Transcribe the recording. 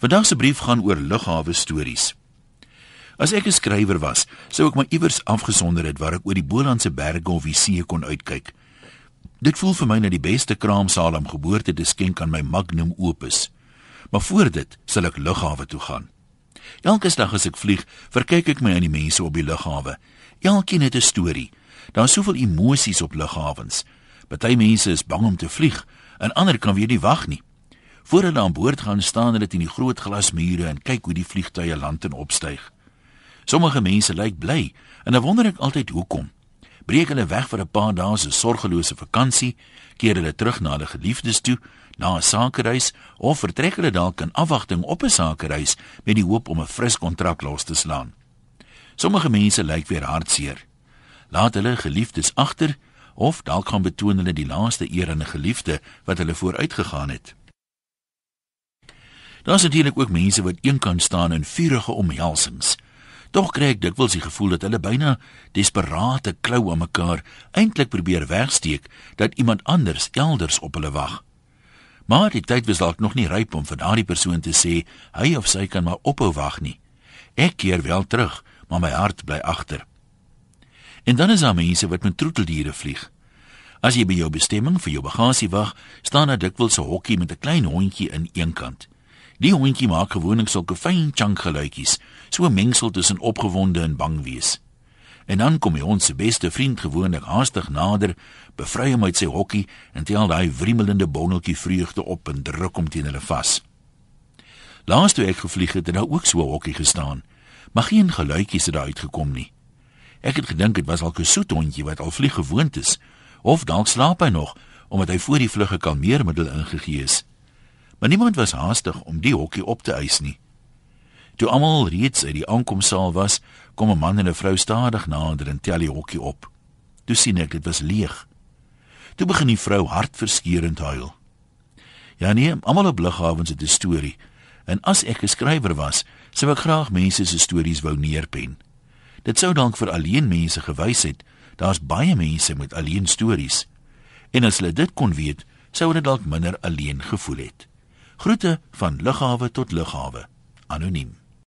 Vandag se brief gaan oor lughawe stories. As ek 'n skrywer was, sou ek my iewers afgesonder het waar ek oor die Bolandse berge of die see kon uitkyk. Dit voel vir my na die beste kraamsaal om geboorte te skenk aan my magnum opus. Maar voor dit sal ek lughawe toe gaan. Elke dag as ek vlieg, verkyk ek my aan die mense op die lughawe. Elkeen het 'n storie. Daar's soveel emosies op lughawens. Party mense is bang om te vlieg, en ander kan weer nie wag nie. Voor hulle aan boord gaan staan hulle teen die groot glasmure en kyk hoe die vliegtuie land en opstyg. Sommige mense lyk bly en dan wonder ek altyd hoekom. Breek hulle weg vir 'n paar dae se sorgelose vakansie, keer hulle terug na hulle geliefdes toe, na 'n sakereis of vertrek hulle dalk in afwagting op 'n sakereis met die hoop om 'n fris kontrak los te slaan. Sommige mense lyk weer hartseer. Laat hulle geliefdes agter of dalk gaan betoon hulle die laaste eer aan 'n geliefde wat hulle vooruitgegaan het. Daar's natuurlik ook mense wat eenkant staan in vurige omhelsings. Tog kry ek dikwels die gevoel dat hulle byna desperate klou aan mekaar eintlik probeer wegsteek dat iemand anders elders op hulle wag. Maar die tyd was dalk nog nie ryp om vir daardie persoon te sê hy of sy kan maar ophou wag nie. Ek keer wel terug, maar my hart bly agter. En dan is daar mense wat met troeteldiere vlieg. As jy by jou bestemming vir jou bagasie wag, staan daar dikwels 'n hokkie met 'n klein hondjie in een kant. Die hondjie maak gewoonlik sulke fyn chunk geluitjies, so 'n mengsel tussen opgewonde en bang wees. En dan kom hy ons beste vriend gewoonlik haastig nader, bevry hom uit sy hokkie en tel daai wriemelende bondeltjie vreugde op en druk hom teen hulle vas. Laas toe ek gevlieg het, het daar ook so 'n hokkie gestaan, maar geen geluitjies het daar uitgekom nie. Ek het gedink dit was al 'n soet hondjie wat al vlieg gewoond is, of dalk slaap hy nog omdat hy voor die vlug 'n kalmeermiddel ingegee is. Maar niemand was haastig om die hokkie op te eis nie. Toe almal reeds uit die aankomsaal was, kom 'n man en 'n vrou stadig nader en tel die hokkie op. Toe sien ek dit was leeg. Toe begin die vrou hartverskeurend huil. Ja nee, almal op lughawens het 'n storie. En as ek 'n skrywer was, sou ek graag mense se stories wou neerpen. Dit sou dalk vir alleen mense gewys het. Daar's baie mense met alleen stories. En as hulle dit kon weet, sou hulle dalk minder alleen gevoel het. Groete van lughawe tot lughawe. Anoniem.